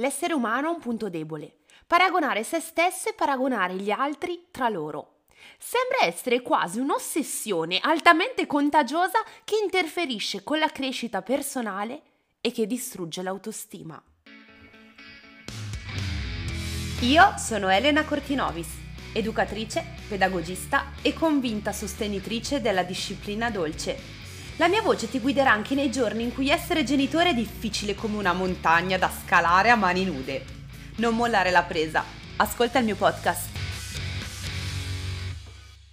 L'essere umano ha un punto debole. Paragonare se stesso e paragonare gli altri tra loro. Sembra essere quasi un'ossessione altamente contagiosa che interferisce con la crescita personale e che distrugge l'autostima. Io sono Elena Cortinovis, educatrice, pedagogista e convinta sostenitrice della disciplina dolce la mia voce ti guiderà anche nei giorni in cui essere genitore è difficile come una montagna da scalare a mani nude. Non mollare la presa. Ascolta il mio podcast.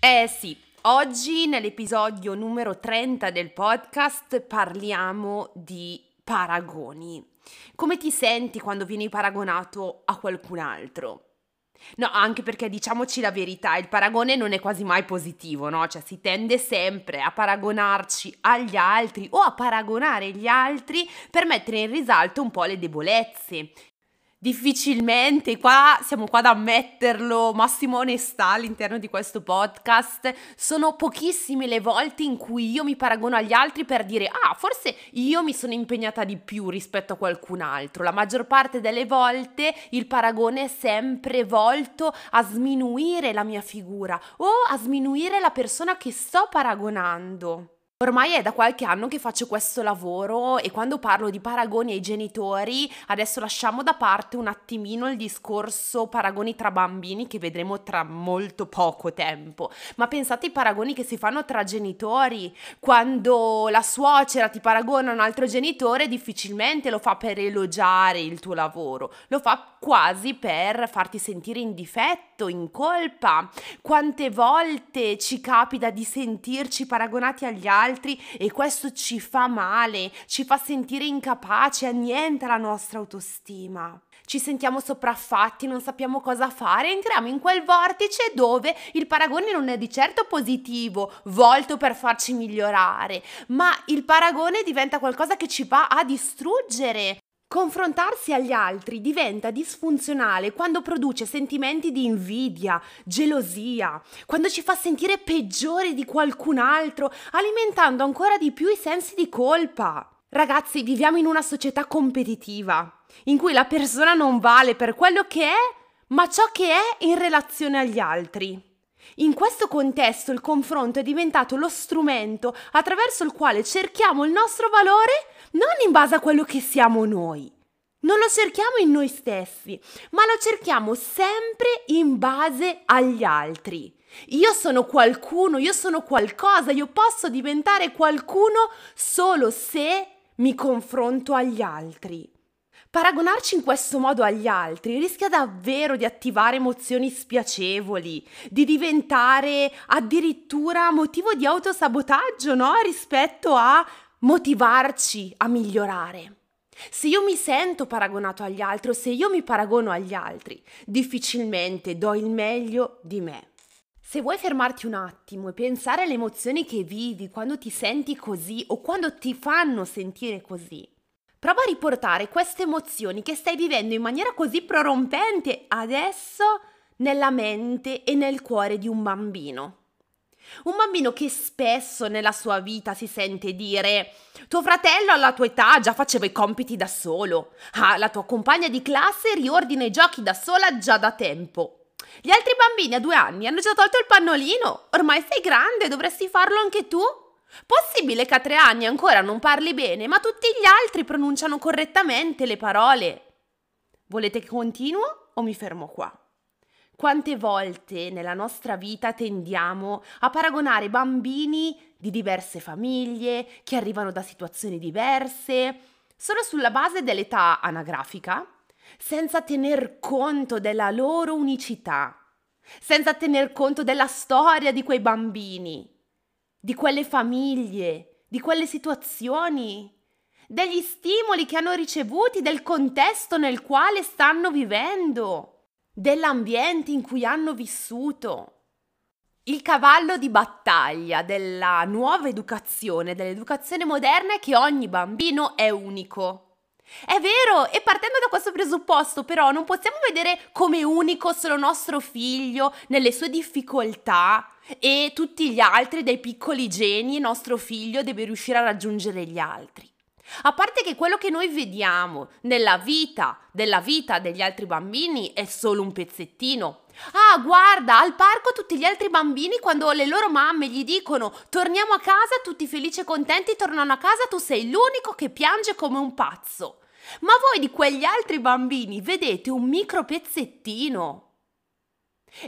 Eh sì, oggi nell'episodio numero 30 del podcast parliamo di paragoni. Come ti senti quando vieni paragonato a qualcun altro? No, anche perché diciamoci la verità, il paragone non è quasi mai positivo, no? Cioè si tende sempre a paragonarci agli altri o a paragonare gli altri per mettere in risalto un po' le debolezze, difficilmente, qua siamo qua ad ammetterlo, massima onestà all'interno di questo podcast, sono pochissime le volte in cui io mi paragono agli altri per dire ah, forse io mi sono impegnata di più rispetto a qualcun altro. La maggior parte delle volte il paragone è sempre volto a sminuire la mia figura o a sminuire la persona che sto paragonando. Ormai è da qualche anno che faccio questo lavoro e quando parlo di paragoni ai genitori, adesso lasciamo da parte un attimino il discorso paragoni tra bambini che vedremo tra molto poco tempo, ma pensate ai paragoni che si fanno tra genitori. Quando la suocera ti paragona a un altro genitore, difficilmente lo fa per elogiare il tuo lavoro, lo fa quasi per farti sentire in difetto, in colpa. Quante volte ci capita di sentirci paragonati agli altri? Altri e questo ci fa male, ci fa sentire incapaci, annienta la nostra autostima. Ci sentiamo sopraffatti, non sappiamo cosa fare, entriamo in quel vortice dove il paragone non è di certo positivo, volto per farci migliorare, ma il paragone diventa qualcosa che ci va a distruggere, Confrontarsi agli altri diventa disfunzionale quando produce sentimenti di invidia, gelosia, quando ci fa sentire peggiori di qualcun altro, alimentando ancora di più i sensi di colpa. Ragazzi, viviamo in una società competitiva, in cui la persona non vale per quello che è, ma ciò che è in relazione agli altri. In questo contesto il confronto è diventato lo strumento attraverso il quale cerchiamo il nostro valore non in base a quello che siamo noi. Non lo cerchiamo in noi stessi, ma lo cerchiamo sempre in base agli altri. Io sono qualcuno, io sono qualcosa, io posso diventare qualcuno solo se mi confronto agli altri. Paragonarci in questo modo agli altri rischia davvero di attivare emozioni spiacevoli, di diventare addirittura motivo di autosabotaggio, no? Rispetto a motivarci a migliorare. Se io mi sento paragonato agli altri se io mi paragono agli altri, difficilmente do il meglio di me. Se vuoi fermarti un attimo e pensare alle emozioni che vivi quando ti senti così o quando ti fanno sentire così, prova a riportare queste emozioni che stai vivendo in maniera così prorompente adesso nella mente e nel cuore di un bambino. Un bambino che spesso nella sua vita si sente dire tuo fratello alla tua età già faceva i compiti da solo. Ah, la tua compagna di classe riordina i giochi da sola già da tempo. Gli altri bambini a due anni hanno già tolto il pannolino. Ormai sei grande, dovresti farlo anche tu. Possibile che a tre anni ancora non parli bene, ma tutti gli altri pronunciano correttamente le parole. Volete che continuo o mi fermo qua? Quante volte nella nostra vita tendiamo a paragonare bambini di diverse famiglie, che arrivano da situazioni diverse, solo sulla base dell'età anagrafica, senza tener conto della loro unicità, senza tener conto della storia di quei bambini, di quelle famiglie, di quelle situazioni, degli stimoli che hanno ricevuti, del contesto nel quale stanno vivendo dell'ambiente in cui hanno vissuto. Il cavallo di battaglia della nuova educazione, dell'educazione moderna è che ogni bambino è unico. È vero, e partendo da questo presupposto però non possiamo vedere come unico solo nostro figlio nelle sue difficoltà e tutti gli altri dei piccoli geni nostro figlio deve riuscire a raggiungere gli altri. A parte che quello che noi vediamo nella vita, della vita degli altri bambini è solo un pezzettino. Ah, guarda, al parco tutti gli altri bambini quando le loro mamme gli dicono torniamo a casa, tutti felici e contenti tornano a casa, tu sei l'unico che piange come un pazzo. Ma voi di quegli altri bambini vedete un micro pezzettino.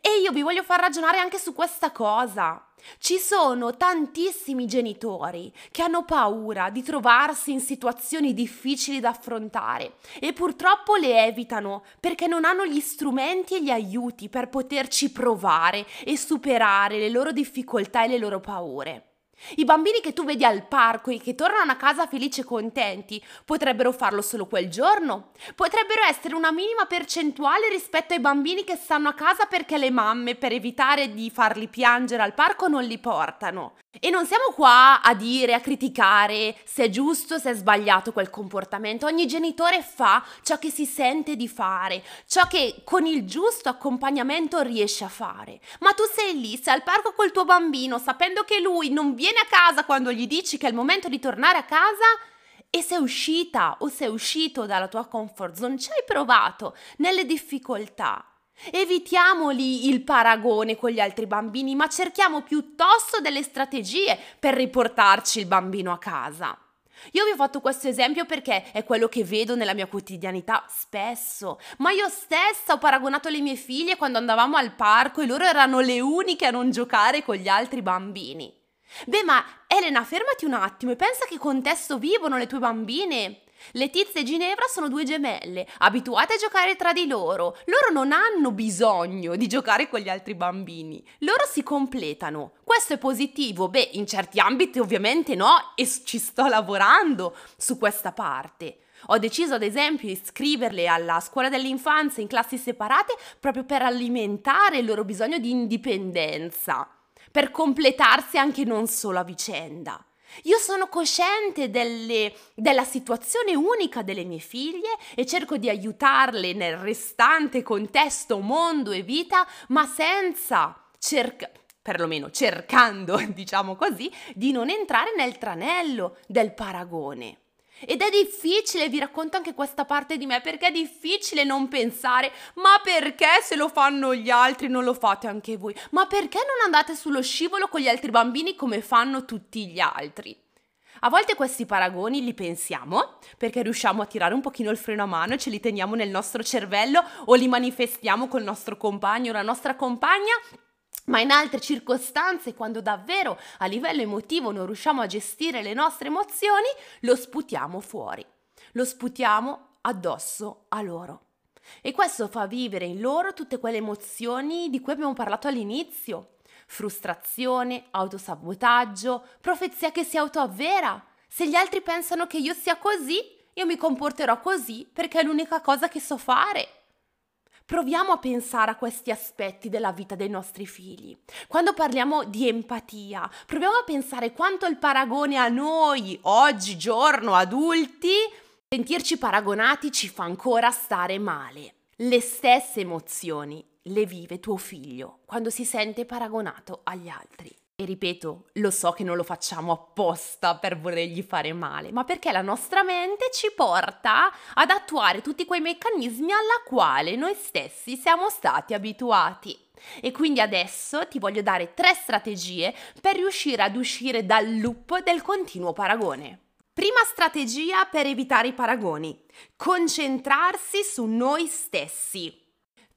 E io vi voglio far ragionare anche su questa cosa. Ci sono tantissimi genitori che hanno paura di trovarsi in situazioni difficili da affrontare e purtroppo le evitano perché non hanno gli strumenti e gli aiuti per poterci provare e superare le loro difficoltà e le loro paure. I bambini che tu vedi al parco e che tornano a casa felici e contenti potrebbero farlo solo quel giorno. Potrebbero essere una minima percentuale rispetto ai bambini che stanno a casa perché le mamme, per evitare di farli piangere al parco, non li portano. E non siamo qua a dire, a criticare se è giusto o se è sbagliato quel comportamento. Ogni genitore fa ciò che si sente di fare, ciò che con il giusto accompagnamento riesce a fare. Ma tu sei lì, sei al parco col tuo bambino, sapendo che lui non viene a casa quando gli dici che è il momento di tornare a casa e sei uscita o sei uscito dalla tua comfort zone, ci hai provato nelle difficoltà Evitiamoli il paragone con gli altri bambini, ma cerchiamo piuttosto delle strategie per riportarci il bambino a casa. Io vi ho fatto questo esempio perché è quello che vedo nella mia quotidianità spesso, ma io stessa ho paragonato le mie figlie quando andavamo al parco e loro erano le uniche a non giocare con gli altri bambini. Beh, ma Elena, fermati un attimo e pensa che contesto vivono le tue bambine. Letizia e Ginevra sono due gemelle, abituate a giocare tra di loro. Loro non hanno bisogno di giocare con gli altri bambini. Loro si completano. Questo è positivo? Beh, in certi ambiti ovviamente no e ci sto lavorando su questa parte. Ho deciso ad esempio di iscriverle alla scuola dell'infanzia in classi separate proprio per alimentare il loro bisogno di indipendenza, per completarsi anche non solo a vicenda. Io sono cosciente delle, della situazione unica delle mie figlie e cerco di aiutarle nel restante contesto mondo e vita, ma senza cercare perlomeno cercando, diciamo così, di non entrare nel tranello del paragone. Ed è difficile, vi racconto anche questa parte di me, perché è difficile non pensare, ma perché se lo fanno gli altri non lo fate anche voi? Ma perché non andate sullo scivolo con gli altri bambini come fanno tutti gli altri? A volte questi paragoni li pensiamo perché riusciamo a tirare un pochino il freno a mano e ce li teniamo nel nostro cervello o li manifestiamo col nostro compagno o la nostra compagna ma in altre circostanze, quando davvero a livello emotivo non riusciamo a gestire le nostre emozioni, lo sputiamo fuori, lo sputiamo addosso a loro. E questo fa vivere in loro tutte quelle emozioni di cui abbiamo parlato all'inizio. Frustrazione, autosabotaggio, profezia che si autoavvera. Se gli altri pensano che io sia così, io mi comporterò così perché è l'unica cosa che so fare. Proviamo a pensare a questi aspetti della vita dei nostri figli. Quando parliamo di empatia, proviamo a pensare quanto il paragone a noi, oggi, giorno, adulti, sentirci paragonati ci fa ancora stare male. Le stesse emozioni le vive tuo figlio quando si sente paragonato agli altri. E ripeto, lo so che non lo facciamo apposta per volergli fare male, ma perché la nostra mente ci porta ad attuare tutti quei meccanismi alla quale noi stessi siamo stati abituati. E quindi adesso ti voglio dare tre strategie per riuscire ad uscire dal loop del continuo paragone. Prima strategia per evitare i paragoni. Concentrarsi su noi stessi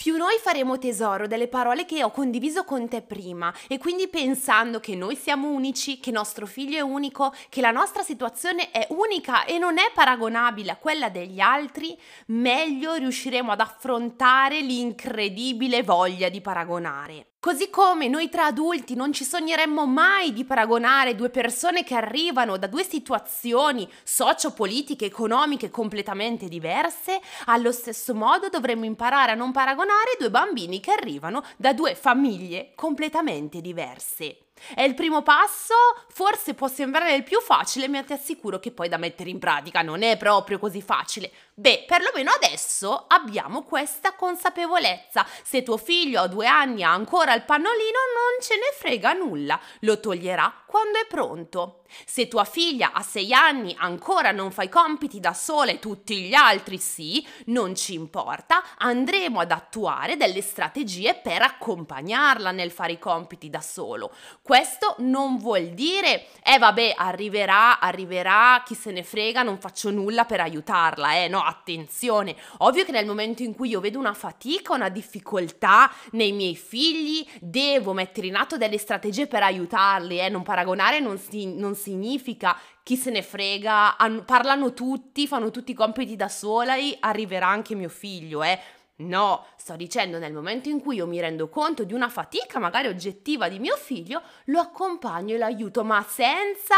più noi faremo tesoro delle parole che ho condiviso con te prima e quindi pensando che noi siamo unici, che nostro figlio è unico, che la nostra situazione è unica e non è paragonabile a quella degli altri, meglio riusciremo ad affrontare l'incredibile voglia di paragonare. Così come noi tra adulti non ci sogneremmo mai di paragonare due persone che arrivano da due situazioni socio-politiche, economiche completamente diverse, allo stesso modo dovremmo imparare a non paragonare due bambini che arrivano da due famiglie completamente diverse. È il primo passo, forse può sembrare il più facile, ma ti assicuro che poi da mettere in pratica non è proprio così facile. Beh, perlomeno adesso abbiamo questa consapevolezza. Se tuo figlio a due anni ha ancora il pannolino, non ce ne frega nulla, lo toglierà quando è pronto. Se tua figlia a sei anni ancora non fa i compiti da sola e tutti gli altri sì, non ci importa, andremo ad attuare delle strategie per accompagnarla nel fare i compiti da solo. Questo non vuol dire, eh vabbè, arriverà, arriverà, chi se ne frega, non faccio nulla per aiutarla, eh no, attenzione. Ovvio che nel momento in cui io vedo una fatica, una difficoltà nei miei figli, devo mettere in atto delle strategie per aiutarli, eh, non paragonare non, si, non significa chi se ne frega, han, parlano tutti, fanno tutti i compiti da sola e arriverà anche mio figlio, eh. No, sto dicendo nel momento in cui io mi rendo conto di una fatica magari oggettiva di mio figlio, lo accompagno e l'aiuto, ma senza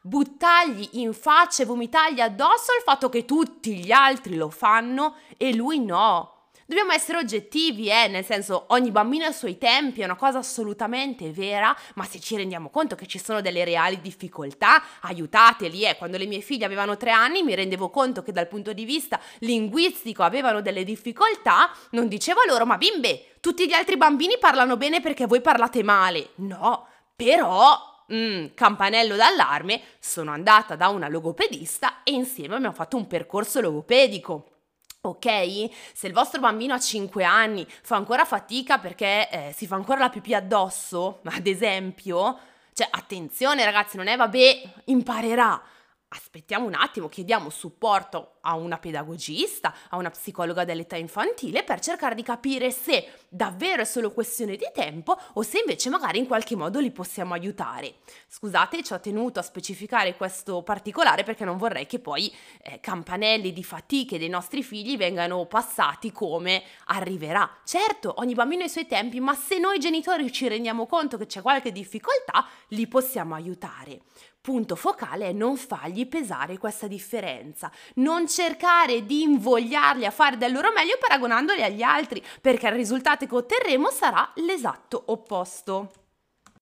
buttargli in faccia e vomitargli addosso il fatto che tutti gli altri lo fanno e lui no. Dobbiamo essere oggettivi, eh, nel senso ogni bambino ha i suoi tempi, è una cosa assolutamente vera, ma se ci rendiamo conto che ci sono delle reali difficoltà, aiutateli, eh. Quando le mie figlie avevano tre anni mi rendevo conto che dal punto di vista linguistico avevano delle difficoltà, non dicevo loro, ma bimbe, tutti gli altri bambini parlano bene perché voi parlate male. No, però Mm, campanello d'allarme, sono andata da una logopedista e insieme abbiamo fatto un percorso logopedico. Ok? Se il vostro bambino a 5 anni fa ancora fatica perché eh, si fa ancora la pipì addosso, ad esempio, cioè attenzione ragazzi, non è vabbè, imparerà aspettiamo un attimo, chiediamo supporto a una pedagogista, a una psicologa dell'età infantile per cercare di capire se davvero è solo questione di tempo o se invece magari in qualche modo li possiamo aiutare. Scusate, ci ho tenuto a specificare questo particolare perché non vorrei che poi eh, campanelli di fatiche dei nostri figli vengano passati come arriverà. Certo, ogni bambino ha i suoi tempi, ma se noi genitori ci rendiamo conto che c'è qualche difficoltà, li possiamo aiutare punto focale è non fargli pesare questa differenza, non cercare di invogliarli a fare del loro meglio paragonandoli agli altri, perché il risultato che otterremo sarà l'esatto opposto.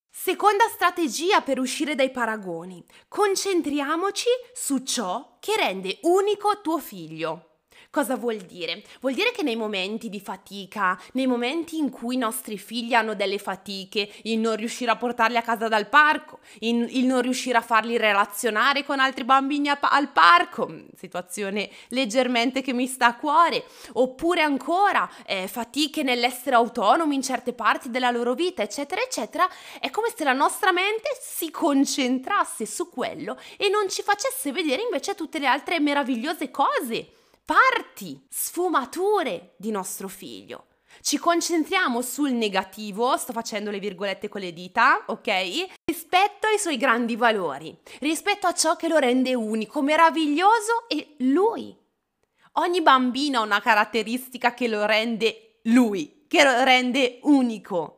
Seconda strategia per uscire dai paragoni. Concentriamoci su ciò che rende unico tuo figlio. Cosa vuol dire? Vuol dire che nei momenti di fatica, nei momenti in cui i nostri figli hanno delle fatiche, il non riuscire a portarli a casa dal parco, il, non riuscire a farli relazionare con altri bambini a, al parco, situazione leggermente che mi sta a cuore, oppure ancora eh, fatiche nell'essere autonomi in certe parti della loro vita, eccetera, eccetera, è come se la nostra mente si concentrasse su quello e non ci facesse vedere invece tutte le altre meravigliose cose parti, sfumature di nostro figlio. Ci concentriamo sul negativo, sto facendo le virgolette con le dita, ok? Rispetto ai suoi grandi valori, rispetto a ciò che lo rende unico, meraviglioso e lui. Ogni bambino ha una caratteristica che lo rende lui, che lo rende unico.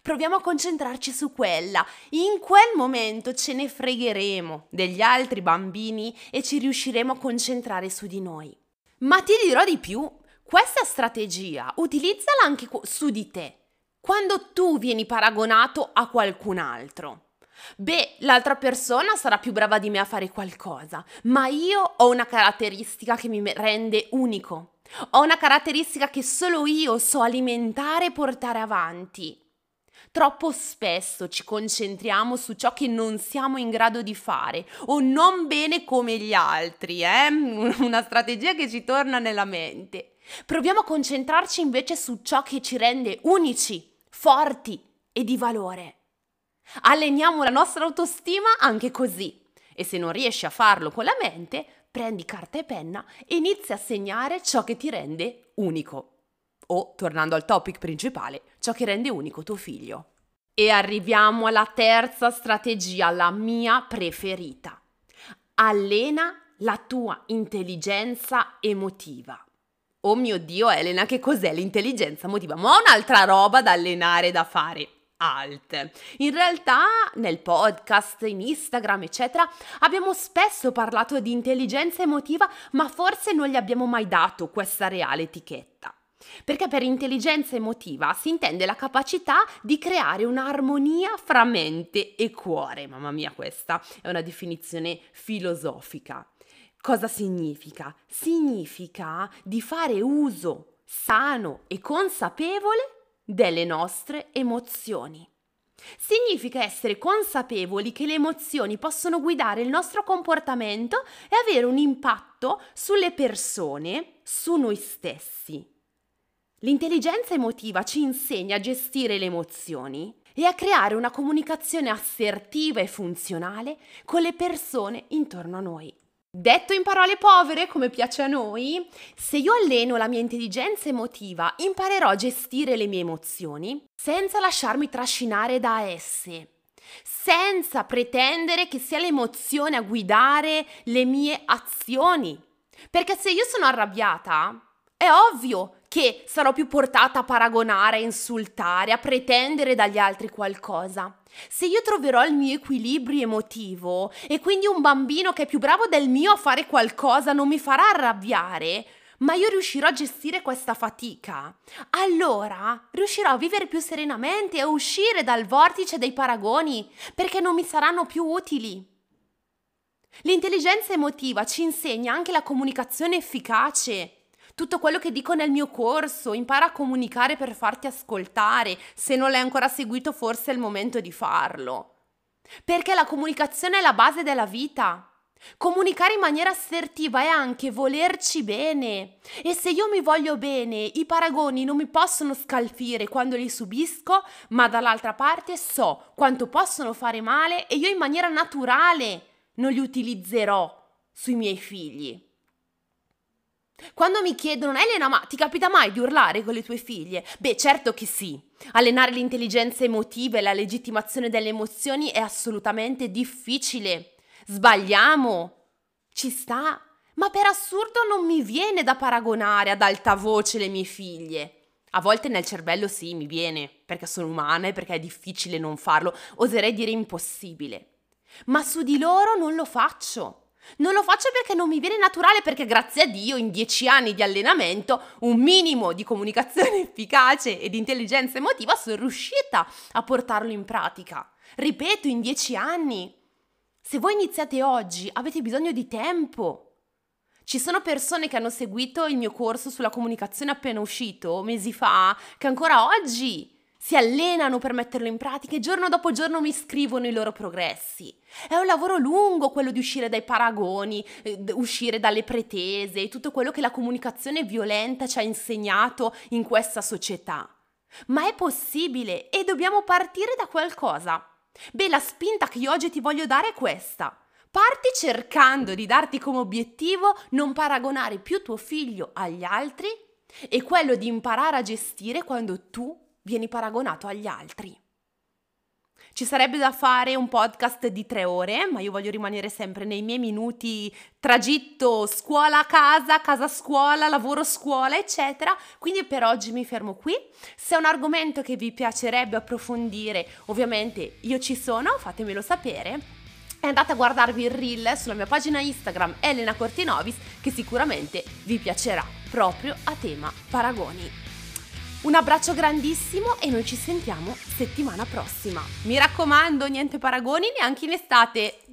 Proviamo a concentrarci su quella. In quel momento ce ne fregheremo degli altri bambini e ci riusciremo a concentrare su di noi. Ma ti dirò di più, questa strategia utilizzala anche su di te, quando tu vieni paragonato a qualcun altro. Beh, l'altra persona sarà più brava di me a fare qualcosa, ma io ho una caratteristica che mi rende unico. Ho una caratteristica che solo io so alimentare e portare avanti. Troppo spesso ci concentriamo su ciò che non siamo in grado di fare o non bene come gli altri, eh? Una strategia che ci torna nella mente. Proviamo a concentrarci invece su ciò che ci rende unici, forti e di valore. Alleniamo la nostra autostima anche così. E se non riesci a farlo con la mente, prendi carta e penna e inizia a segnare ciò che ti rende unico o, tornando al topic principale, ciò che rende unico tuo figlio. E arriviamo alla terza strategia, la mia preferita. Allena la tua intelligenza emotiva. Oh mio Dio, Elena, che cos'è l'intelligenza emotiva? Ma ho un'altra roba da allenare, da fare. Alt. In realtà nel podcast, in Instagram, eccetera, abbiamo spesso parlato di intelligenza emotiva, ma forse non gli abbiamo mai dato questa reale etichetta. Perché per intelligenza emotiva si intende la capacità di creare un'armonia fra mente e cuore. Mamma mia, questa è una definizione filosofica. Cosa significa? Significa di fare uso sano e consapevole delle nostre emozioni. Significa essere consapevoli che le emozioni possono guidare il nostro comportamento e avere un impatto sulle persone, su noi stessi. L'intelligenza emotiva ci insegna a gestire le emozioni e a creare una comunicazione assertiva e funzionale con le persone intorno a noi. Detto in parole povere, come piace a noi, se io alleno la mia intelligenza emotiva, imparerò a gestire le mie emozioni senza lasciarmi trascinare da esse, senza pretendere che sia l'emozione a guidare le mie azioni. Perché se io sono arrabbiata, è ovvio che sarò più portata a paragonare, a insultare, a pretendere dagli altri qualcosa. Se io troverò il mio equilibrio emotivo e quindi un bambino che è più bravo del mio a fare qualcosa non mi farà arrabbiare, ma io riuscirò a gestire questa fatica, allora riuscirò a vivere più serenamente e a uscire dal vortice dei paragoni perché non mi saranno più utili. L'intelligenza emotiva ci insegna anche la comunicazione efficace tutto quello che dico nel mio corso, impara a comunicare per farti ascoltare, se non l'hai ancora seguito forse è il momento di farlo. Perché la comunicazione è la base della vita. Comunicare in maniera assertiva è anche volerci bene. E se io mi voglio bene, i paragoni non mi possono scalfire quando li subisco, ma dall'altra parte so quanto possono fare male e io in maniera naturale non li utilizzerò sui miei figli. Quando mi chiedono, Elena, ma ti capita mai di urlare con le tue figlie? Beh, certo che sì. Allenare l'intelligenza emotiva e la legittimazione delle emozioni è assolutamente difficile. Sbagliamo. Ci sta. Ma per assurdo non mi viene da paragonare ad alta voce le mie figlie. A volte nel cervello sì, mi viene, perché sono umana e perché è difficile non farlo, oserei dire impossibile. Ma su di loro non lo faccio. Non lo faccio perché non mi viene naturale, perché grazie a Dio in dieci anni di allenamento un minimo di comunicazione efficace e di intelligenza emotiva sono riuscita a portarlo in pratica. Ripeto, in dieci anni. Se voi iniziate oggi, avete bisogno di tempo. Ci sono persone che hanno seguito il mio corso sulla comunicazione appena uscito, mesi fa, che ancora oggi si allenano per metterlo in pratica e giorno dopo giorno mi scrivono i loro progressi. È un lavoro lungo quello di uscire dai paragoni, eh, uscire dalle pretese, tutto quello che la comunicazione violenta ci ha insegnato in questa società. Ma è possibile e dobbiamo partire da qualcosa. Beh, la spinta che io oggi ti voglio dare è questa. Parti cercando di darti come obiettivo non paragonare più tuo figlio agli altri e quello di imparare a gestire quando tu vieni paragonato agli altri. Ci sarebbe da fare un podcast di tre ore, ma io voglio rimanere sempre nei miei minuti tragitto scuola-casa, casa-scuola, lavoro-scuola, eccetera. Quindi per oggi mi fermo qui. Se è un argomento che vi piacerebbe approfondire, ovviamente io ci sono, fatemelo sapere. E andate a guardarvi il reel sulla mia pagina Instagram Elena Cortinovis che sicuramente vi piacerà proprio a tema paragoni. Un abbraccio grandissimo e noi ci sentiamo settimana prossima. Mi raccomando, niente paragoni neanche in estate.